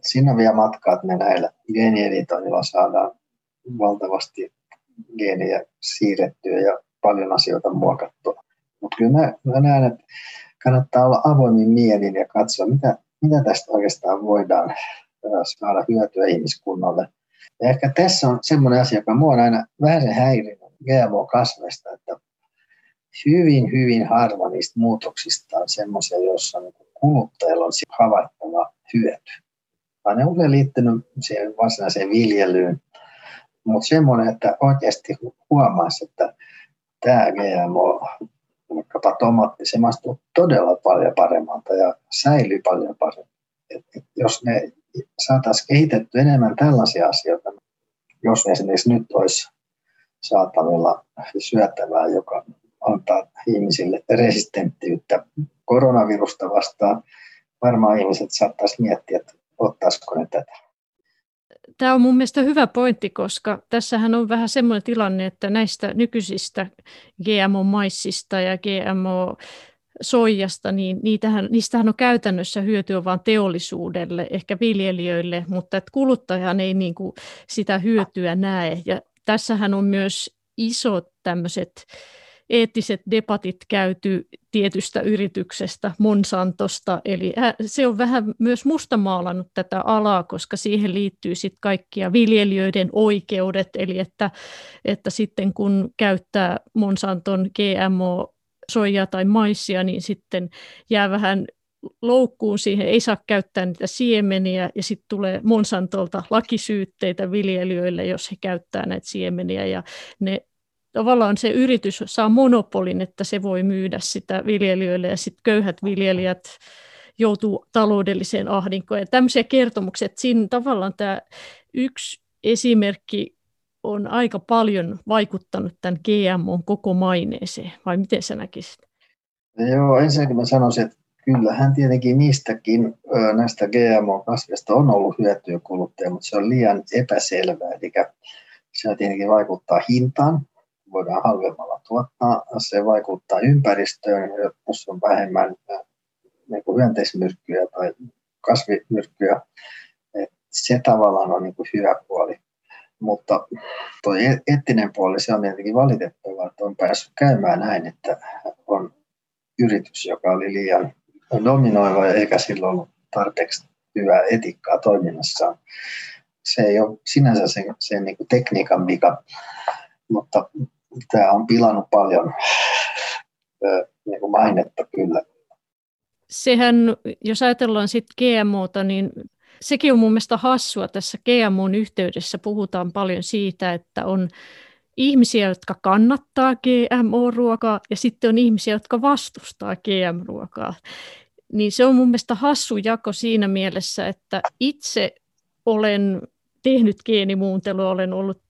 siinä vielä matkaa, että me näillä geenieditoinnilla saadaan valtavasti geenejä siirrettyä ja paljon asioita muokattua. Mutta kyllä mä, mä näen, että kannattaa olla avoimin mielin ja katsoa, mitä, mitä tästä oikeastaan voidaan saada hyötyä ihmiskunnalle. Ja ehkä tässä on semmoinen asia, joka mua on aina vähän se häirinyt GMO-kasveista, että hyvin, hyvin harva niistä muutoksista on semmoisia, joissa niin kuluttajalla on havaittava hyöty. Vaan ne on usein liittynyt siihen varsinaiseen viljelyyn, mutta semmoinen, että oikeasti huomaisi, että tämä GMO, vaikkapa tomaatti, se maistuu todella paljon paremmalta ja säilyy paljon paremmin. Et, et jos me saataisiin kehitetty enemmän tällaisia asioita, jos esimerkiksi nyt olisi saatavilla syötävää, joka antaa ihmisille resistenttiyttä koronavirusta vastaan. Varmaan ihmiset saattaisi miettiä, että ottaisiko ne tätä. Tämä on mun mielestä hyvä pointti, koska tässähän on vähän semmoinen tilanne, että näistä nykyisistä GMO-maissista ja GMO soijasta, niin niitähän, niistähän on käytännössä hyötyä vain teollisuudelle, ehkä viljelijöille, mutta että kuluttajahan ei niin kuin sitä hyötyä näe. Ja tässähän on myös isot tämmöiset eettiset debatit käyty tietystä yrityksestä, Monsantosta, eli se on vähän myös mustamaalannut tätä alaa, koska siihen liittyy sitten kaikkia viljelijöiden oikeudet, eli että, että sitten kun käyttää Monsanton GMO soijaa tai maissia, niin sitten jää vähän loukkuun siihen, ei saa käyttää niitä siemeniä. Ja sitten tulee Monsantolta lakisyytteitä viljelijöille, jos he käyttää näitä siemeniä. Ja ne tavallaan se yritys saa monopolin, että se voi myydä sitä viljelijöille ja sitten köyhät viljelijät joutuu taloudelliseen ahdinkoon. Ja tämmöisiä kertomuksia, että siinä tavallaan tämä yksi esimerkki on aika paljon vaikuttanut tämän GMOn koko maineeseen, vai miten sä näkisit? Joo, ensinnäkin mä sanoisin, että kyllähän tietenkin niistäkin näistä GMO-kasveista on ollut hyötyä kuluttaja, mutta se on liian epäselvää. Eli se tietenkin vaikuttaa hintaan, voidaan halvemmalla tuottaa. Se vaikuttaa ympäristöön, jos on vähemmän niin kuin hyönteismyrkkyjä tai kasvimyrkkyjä. Et se tavallaan on niin kuin hyvä puoli. Mutta tuo e-, eettinen puoli, se on tietenkin valitettavaa, että on päässyt käymään näin, että on yritys, joka oli liian dominoiva eikä silloin ollut tarpeeksi hyvää etiikkaa toiminnassaan. Se ei ole sinänsä sen, sen niin kuin tekniikan vika, mutta tämä on pilannut paljon niin kuin mainetta kyllä. Sehän, jos ajatellaan sitten GMOta, niin sekin on mun mielestä hassua. Tässä GMOn yhteydessä puhutaan paljon siitä, että on ihmisiä, jotka kannattaa GMO-ruokaa ja sitten on ihmisiä, jotka vastustaa GM-ruokaa. Niin se on mun mielestä hassu jako siinä mielessä, että itse olen tehnyt geenimuuntelua, olen ollut,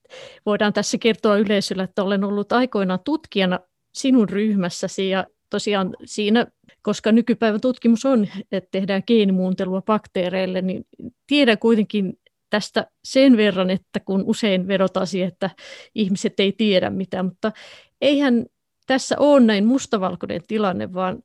voidaan tässä kertoa yleisölle, että olen ollut aikoinaan tutkijana sinun ryhmässäsi ja tosiaan siinä, koska nykypäivän tutkimus on, että tehdään geenimuuntelua bakteereille, niin tiedän kuitenkin tästä sen verran, että kun usein vedotaan siihen, että ihmiset ei tiedä mitään, mutta eihän tässä ole näin mustavalkoinen tilanne, vaan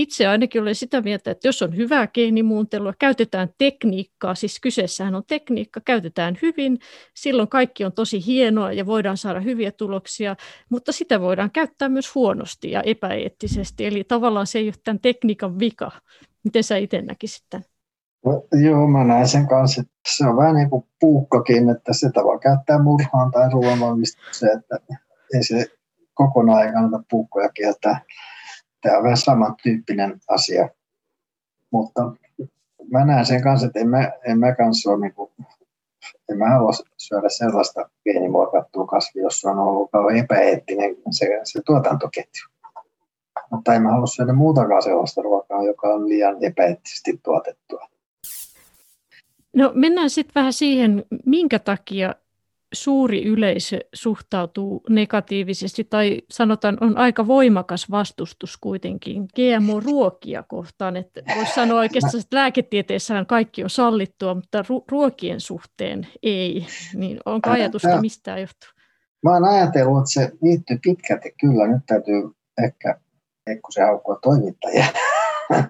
itse ainakin olen sitä mieltä, että jos on hyvää geenimuuntelua, käytetään tekniikkaa, siis kyseessähän on tekniikka, käytetään hyvin, silloin kaikki on tosi hienoa ja voidaan saada hyviä tuloksia, mutta sitä voidaan käyttää myös huonosti ja epäeettisesti, eli tavallaan se ei ole tämän tekniikan vika. Miten sä itse näkisit tämän? No, joo, mä näen sen kanssa, että se on vähän niin kuin puukkokin, että sitä voi käyttää murhaan tai ruoanvalmistukseen, että ei se kokonaan kannata puukkoja kieltää. Tämä on vähän samantyyppinen asia. Mutta mä näen sen kanssa, että en mä, en mä kanssa ole niin kuin, en mä halua syödä sellaista geenimuokattua kasvia, jossa on ollut epäeettinen se, se tuotantoketju. Mutta en mä halua syödä muutakaan sellaista ruokaa, joka on liian epäeettisesti tuotettua. No mennään sitten vähän siihen, minkä takia suuri yleisö suhtautuu negatiivisesti tai sanotaan on aika voimakas vastustus kuitenkin GMO-ruokia kohtaan. Että voisi sanoa oikeastaan, että lääketieteessähän kaikki on sallittua, mutta ru- ruokien suhteen ei. Niin onko ajatusta mistä johtuu? Mä oon ajatellut, että se liittyy pitkälti kyllä. Nyt täytyy ehkä se haukkua toimittajia.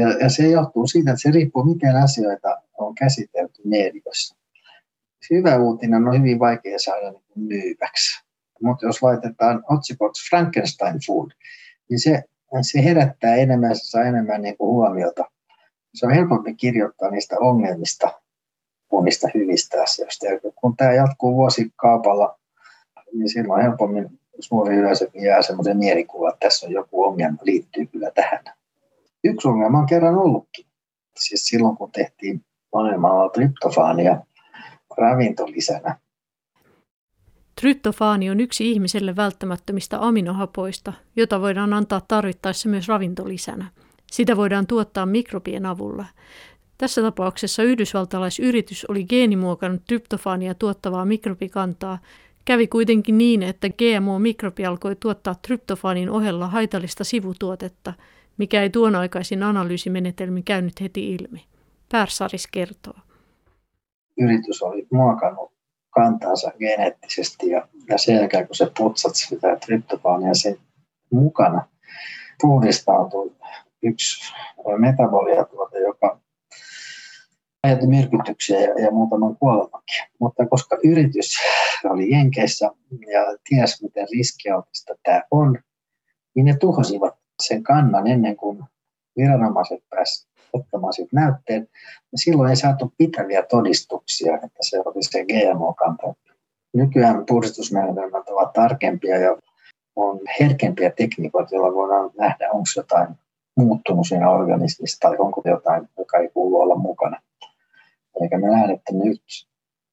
ja, ja se johtuu siitä, että se riippuu, miten asioita on käsitelty mediossa hyvä uutinen on hyvin vaikea saada niin myyväksi. Mutta jos laitetaan otsikoksi Frankenstein Food, niin se, se herättää enemmän, se saa enemmän niin kuin huomiota. Se on helpompi kirjoittaa niistä ongelmista kuin niistä hyvistä asioista. Ja kun tämä jatkuu vuosikaupalla, niin silloin helpommin suuri yleisö jää semmoisen mielikuva, että tässä on joku ongelma, liittyy kyllä tähän. Yksi ongelma on kerran ollutkin. Siis silloin, kun tehtiin maailmalla tryptofaania, ravintolisänä. Tryptofaani on yksi ihmiselle välttämättömistä aminohapoista, jota voidaan antaa tarvittaessa myös ravintolisänä. Sitä voidaan tuottaa mikrobien avulla. Tässä tapauksessa yhdysvaltalaisyritys oli geenimuokannut tryptofaania tuottavaa mikrobikantaa. Kävi kuitenkin niin, että GMO-mikrobi alkoi tuottaa tryptofaanin ohella haitallista sivutuotetta, mikä ei tuon aikaisin analyysimenetelmin käynyt heti ilmi. Päärsaris kertoo yritys oli muokannut kantaansa geneettisesti ja, ja sen jälkeen kun se putsat sitä tryptofaania sen mukana, puhdistautui yksi metaboliatuote, joka aiheutti myrkytyksiä ja, ja muutaman kuolemankin. Mutta koska yritys oli Jenkeissä ja ties miten riskialtista tämä on, niin ne tuhosivat sen kannan ennen kuin viranomaiset pääsivät ottamaan siitä näytteen, niin silloin ei saatu pitäviä todistuksia, että se oli se GMO-kanta. Nykyään puhdistusmenetelmät ovat tarkempia ja on herkempiä tekniikoita, joilla voidaan nähdä, onko jotain muuttunut siinä organismissa tai onko jotain, joka ei kuulu olla mukana. Eikä me nähdään, että nyt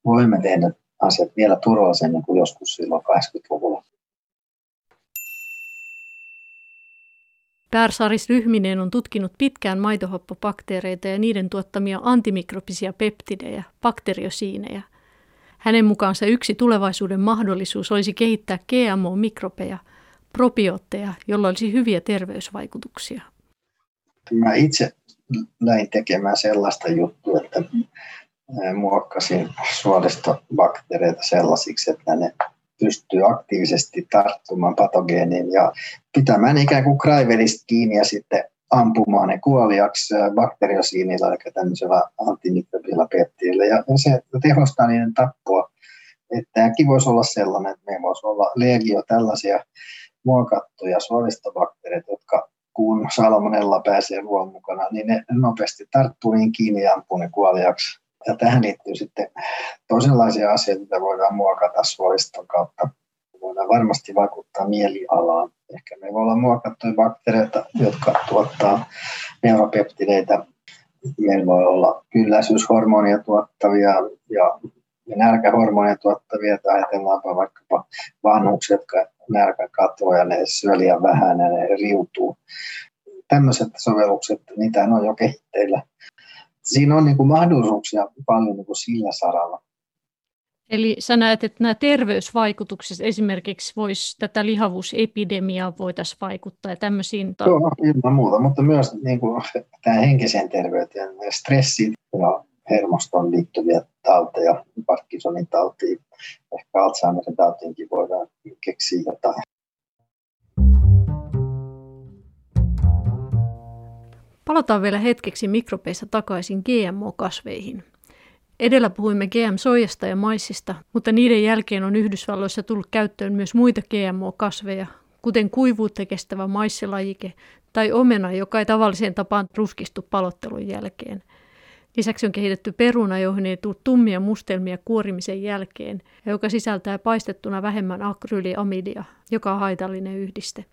voimme tehdä asiat vielä turvallisemmin kuin joskus silloin 80-luvulla. Päärsaris Ryhminen on tutkinut pitkään maitohappobakteereita ja niiden tuottamia antimikrobisia peptidejä, bakteriosiineja. Hänen mukaansa yksi tulevaisuuden mahdollisuus olisi kehittää GMO-mikrobeja, probiootteja, joilla olisi hyviä terveysvaikutuksia. Mä itse läin tekemään sellaista juttua, että muokkasin suolistobakteereita sellaisiksi, että ne pystyy aktiivisesti tarttumaan patogeeniin ja pitämään ikään kuin kraivelista kiinni ja sitten ampumaan ne kuoliaksi bakteriosiinilla, eli tämmöisellä antimikrobilla peptiillä. Ja se tehostaa niiden tappoa. Että tämäkin voisi olla sellainen, että meillä voisi olla legio tällaisia muokattuja suolistobakteereita, jotka kun salmonella pääsee ruoan mukana, niin ne nopeasti tarttuu niin kiinni ja ampuu ne kuoliaksi. Ja tähän liittyy sitten toisenlaisia asioita, mitä voidaan muokata suoliston kautta. Voidaan varmasti vaikuttaa mielialaan. Ehkä me voi olla muokattuja bakteereita, jotka tuottaa neuropeptideitä. Meillä voi olla kylläisyyshormonia tuottavia ja nälkähormonia tuottavia, tai ajatellaanpa vaikkapa vanhuksia, jotka nälkä katoaa ja ne syö liian vähän ja ne riutuu. Tämmöiset sovellukset, niitä on jo kehitteillä. Siinä on niin kuin mahdollisuuksia paljon niin kuin sillä saralla. Eli sä näet, että nämä terveysvaikutukset esimerkiksi voisi tätä lihavuusepidemiaa voitaisiin vaikuttaa ja tämmöisiin? Joo, ilman muuta, mutta myös niin kuin, tämä henkiseen terveyteen, stressi ja hermoston liittyviä tauteja, Parkinsonin tautiin, ehkä Alzheimerin tautiinkin voidaan keksiä jotain. Palataan vielä hetkeksi mikrobeissa takaisin GMO-kasveihin. Edellä puhuimme GM-soijasta ja maissista, mutta niiden jälkeen on Yhdysvalloissa tullut käyttöön myös muita GMO-kasveja, kuten kuivuutta kestävä maissilajike tai omena, joka ei tavalliseen tapaan ruskistu palottelun jälkeen – Lisäksi on kehitetty peruna, johon ei tule tummia mustelmia kuorimisen jälkeen, ja joka sisältää paistettuna vähemmän akryyliamidia, joka on haitallinen yhdiste.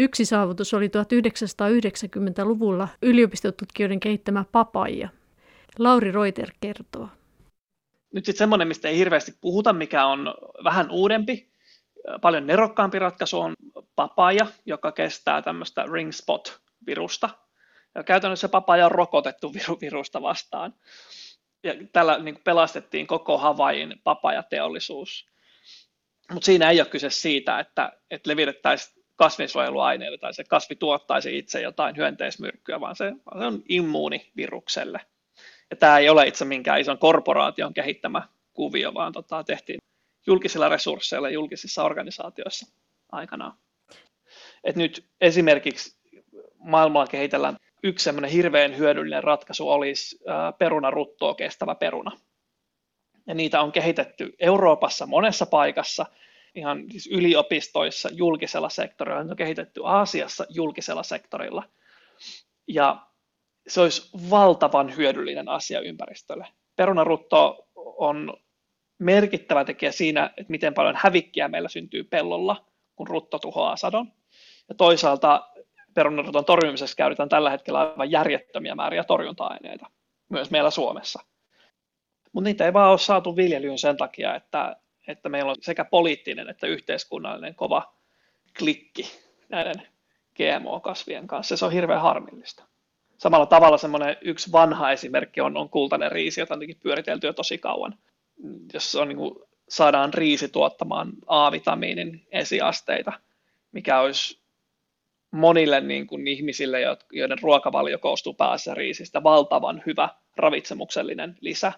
Yksi saavutus oli 1990-luvulla yliopistotutkijoiden kehittämä papaija. Lauri Reuter kertoo. Nyt sitten semmoinen, mistä ei hirveästi puhuta, mikä on vähän uudempi, paljon nerokkaampi ratkaisu on papaja, joka kestää tämmöistä ring spot-virusta, ja käytännössä papaja on rokotettu virusta vastaan. Ja tällä niin pelastettiin koko Havain papajateollisuus. Mutta siinä ei ole kyse siitä, että, että levitettäisiin kasvinsuojeluaineita tai se kasvi tuottaisi itse jotain hyönteismyrkkyä, vaan se, se on immuuni virukselle. Ja tämä ei ole itse minkään ison korporaation kehittämä kuvio, vaan tota, tehtiin julkisilla resursseilla julkisissa organisaatioissa aikanaan. Et nyt esimerkiksi maailmalla kehitellään yksi semmoinen hirveän hyödyllinen ratkaisu olisi perunaruttoa kestävä peruna. Ja niitä on kehitetty Euroopassa monessa paikassa, ihan siis yliopistoissa, julkisella sektorilla, ne on kehitetty Aasiassa julkisella sektorilla. Ja se olisi valtavan hyödyllinen asia ympäristölle. Perunarutto on merkittävä tekijä siinä, että miten paljon hävikkiä meillä syntyy pellolla, kun rutto tuhoaa sadon. Ja toisaalta perunaroton torjumiseksi käytetään tällä hetkellä aivan järjettömiä määriä torjunta-aineita, myös meillä Suomessa. Mutta niitä ei vaan ole saatu viljelyyn sen takia, että, että meillä on sekä poliittinen että yhteiskunnallinen kova klikki näiden GMO-kasvien kanssa. Se on hirveän harmillista. Samalla tavalla semmoinen yksi vanha esimerkki on, on kultainen riisi, jota on pyöritelty jo tosi kauan. Jos on, niin kuin, saadaan riisi tuottamaan A-vitamiinin esiasteita, mikä olisi monille niin kuin ihmisille, joiden ruokavalio koostuu päässä riisistä, valtavan hyvä ravitsemuksellinen lisä.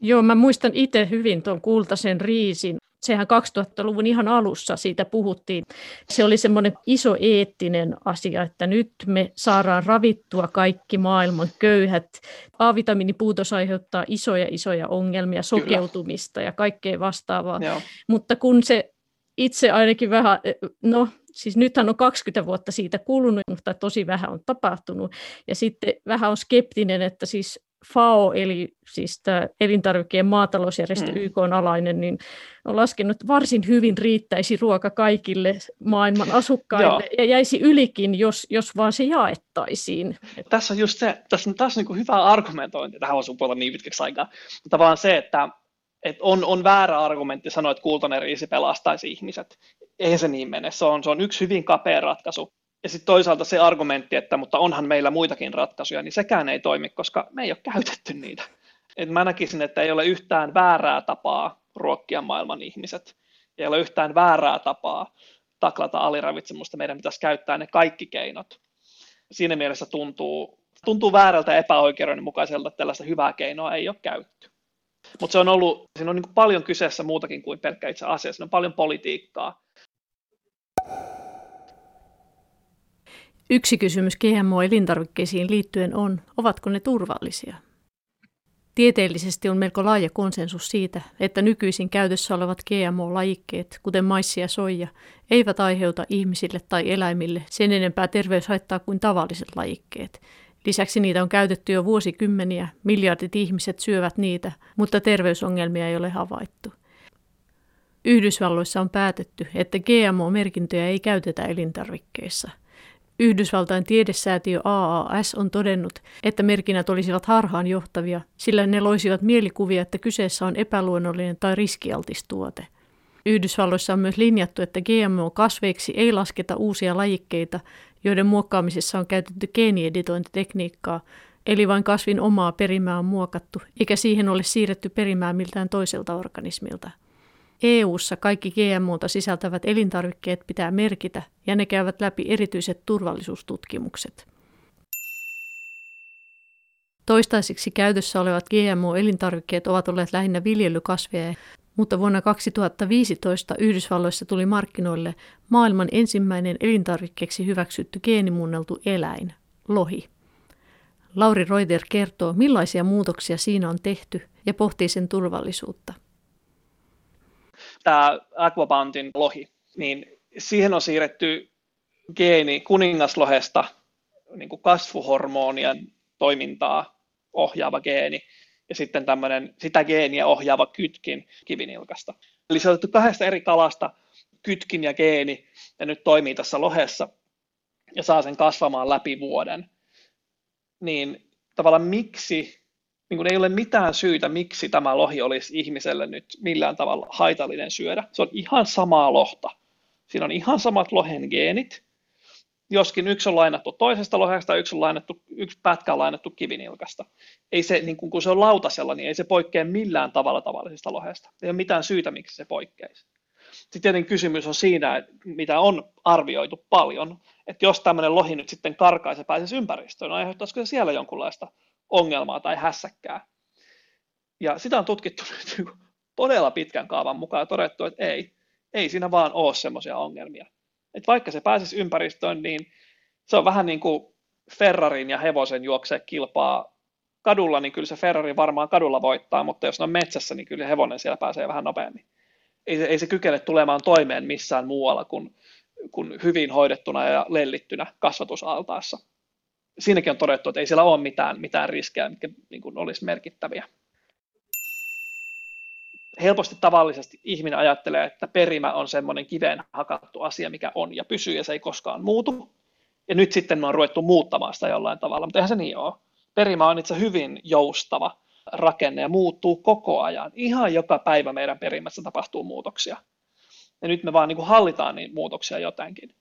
Joo, mä muistan itse hyvin tuon kultaisen riisin. Sehän 2000-luvun ihan alussa siitä puhuttiin. Se oli semmoinen iso eettinen asia, että nyt me saadaan ravittua kaikki maailman köyhät. A-vitamiinipuutos aiheuttaa isoja isoja ongelmia, sokeutumista Kyllä. ja kaikkea vastaavaa. Joo. Mutta kun se itse ainakin vähän, no siis nythän on 20 vuotta siitä kulunut, mutta tosi vähän on tapahtunut. Ja sitten vähän on skeptinen, että siis FAO, eli siis tämä elintarvikkeen maatalousjärjestö mm. YK on alainen, niin on laskenut, että varsin hyvin riittäisi ruoka kaikille maailman asukkaille ja jäisi ylikin, jos, jos vaan se jaettaisiin. Tässä on just se, tässä, on niin hyvä argumentointi, tähän on puolella niin pitkäksi aikaa, mutta vaan se, että että on, on väärä argumentti sanoa, että kultainen riisi pelastaisi ihmiset. Eihän se niin mene. Se on, se on yksi hyvin kapea ratkaisu. Ja sitten toisaalta se argumentti, että mutta onhan meillä muitakin ratkaisuja, niin sekään ei toimi, koska me ei ole käytetty niitä. Et mä näkisin, että ei ole yhtään väärää tapaa ruokkia maailman ihmiset. Ei ole yhtään väärää tapaa taklata aliravitsemusta. Meidän pitäisi käyttää ne kaikki keinot. Siinä mielessä tuntuu, tuntuu väärältä epäoikeudenmukaiselta, että tällaista hyvää keinoa ei ole käytetty. Mutta se on ollut, siinä on niin paljon kyseessä muutakin kuin pelkkä itse asia, siinä on paljon politiikkaa. Yksi kysymys GMO-elintarvikkeisiin liittyen on, ovatko ne turvallisia? Tieteellisesti on melko laaja konsensus siitä, että nykyisin käytössä olevat GMO-lajikkeet, kuten maissi ja soija, eivät aiheuta ihmisille tai eläimille sen enempää terveyshaittaa kuin tavalliset lajikkeet. Lisäksi niitä on käytetty jo vuosikymmeniä, miljardit ihmiset syövät niitä, mutta terveysongelmia ei ole havaittu. Yhdysvalloissa on päätetty, että GMO-merkintöjä ei käytetä elintarvikkeissa. Yhdysvaltain tiedesäätiö AAS on todennut, että merkinnät olisivat harhaanjohtavia, sillä ne loisivat mielikuvia, että kyseessä on epäluonnollinen tai riskialtis tuote. Yhdysvalloissa on myös linjattu, että GMO-kasveiksi ei lasketa uusia lajikkeita, joiden muokkaamisessa on käytetty geenieditointitekniikkaa, eli vain kasvin omaa perimää on muokattu, eikä siihen ole siirretty perimää miltään toiselta organismilta. EU:ssa kaikki GMOta sisältävät elintarvikkeet pitää merkitä ja ne käyvät läpi erityiset turvallisuustutkimukset. Toistaiseksi käytössä olevat GMO-elintarvikkeet ovat olleet lähinnä viljelykasveja, mutta vuonna 2015 Yhdysvalloissa tuli markkinoille maailman ensimmäinen elintarvikkeeksi hyväksytty geenimuunneltu eläin, lohi. Lauri Reuter kertoo, millaisia muutoksia siinä on tehty ja pohtii sen turvallisuutta tämä Aquabountin lohi, niin siihen on siirretty geeni kuningaslohesta niin kuin kasvuhormonien toimintaa ohjaava geeni ja sitten tämmöinen sitä geeniä ohjaava kytkin kivinilkasta. Eli se on otettu kahdesta eri kalasta kytkin ja geeni ja nyt toimii tässä lohessa ja saa sen kasvamaan läpi vuoden. Niin tavallaan miksi niin kuin ei ole mitään syytä, miksi tämä lohi olisi ihmiselle nyt millään tavalla haitallinen syödä. Se on ihan samaa lohta. Siinä on ihan samat lohen geenit, joskin yksi on lainattu toisesta lohesta, yksi, on lainattu, yksi pätkä on lainattu kivinilkasta. Ei se, niin kun se on lautasella, niin ei se poikkea millään tavalla tavallisesta lohesta. Ei ole mitään syytä, miksi se poikkeisi. Sitten tietenkin kysymys on siinä, mitä on arvioitu paljon, että jos tämmöinen lohi nyt sitten karkaisi ja pääsisi ympäristöön, aiheuttaisiko se siellä jonkunlaista ongelmaa tai hässäkkää. Ja sitä on tutkittu nyt todella pitkän kaavan mukaan ja todettu, että ei, ei siinä vaan ole semmoisia ongelmia. Et vaikka se pääsisi ympäristöön, niin se on vähän niin kuin Ferrarin ja hevosen juoksee kilpaa kadulla, niin kyllä se Ferrari varmaan kadulla voittaa, mutta jos ne on metsässä, niin kyllä hevonen siellä pääsee vähän nopeammin. Ei se, ei se kykene tulemaan toimeen missään muualla kuin, kuin hyvin hoidettuna ja lellittynä kasvatusaltaassa siinäkin on todettu, että ei siellä ole mitään, mitään riskejä, mitkä niin kuin olisi merkittäviä. Helposti tavallisesti ihminen ajattelee, että perimä on semmoinen kiveen hakattu asia, mikä on ja pysyy ja se ei koskaan muutu. Ja nyt sitten me on ruvettu muuttamaan sitä jollain tavalla, mutta eihän se niin ole. Perimä on itse hyvin joustava rakenne ja muuttuu koko ajan. Ihan joka päivä meidän perimässä tapahtuu muutoksia. Ja nyt me vaan niin kuin hallitaan niitä muutoksia jotenkin.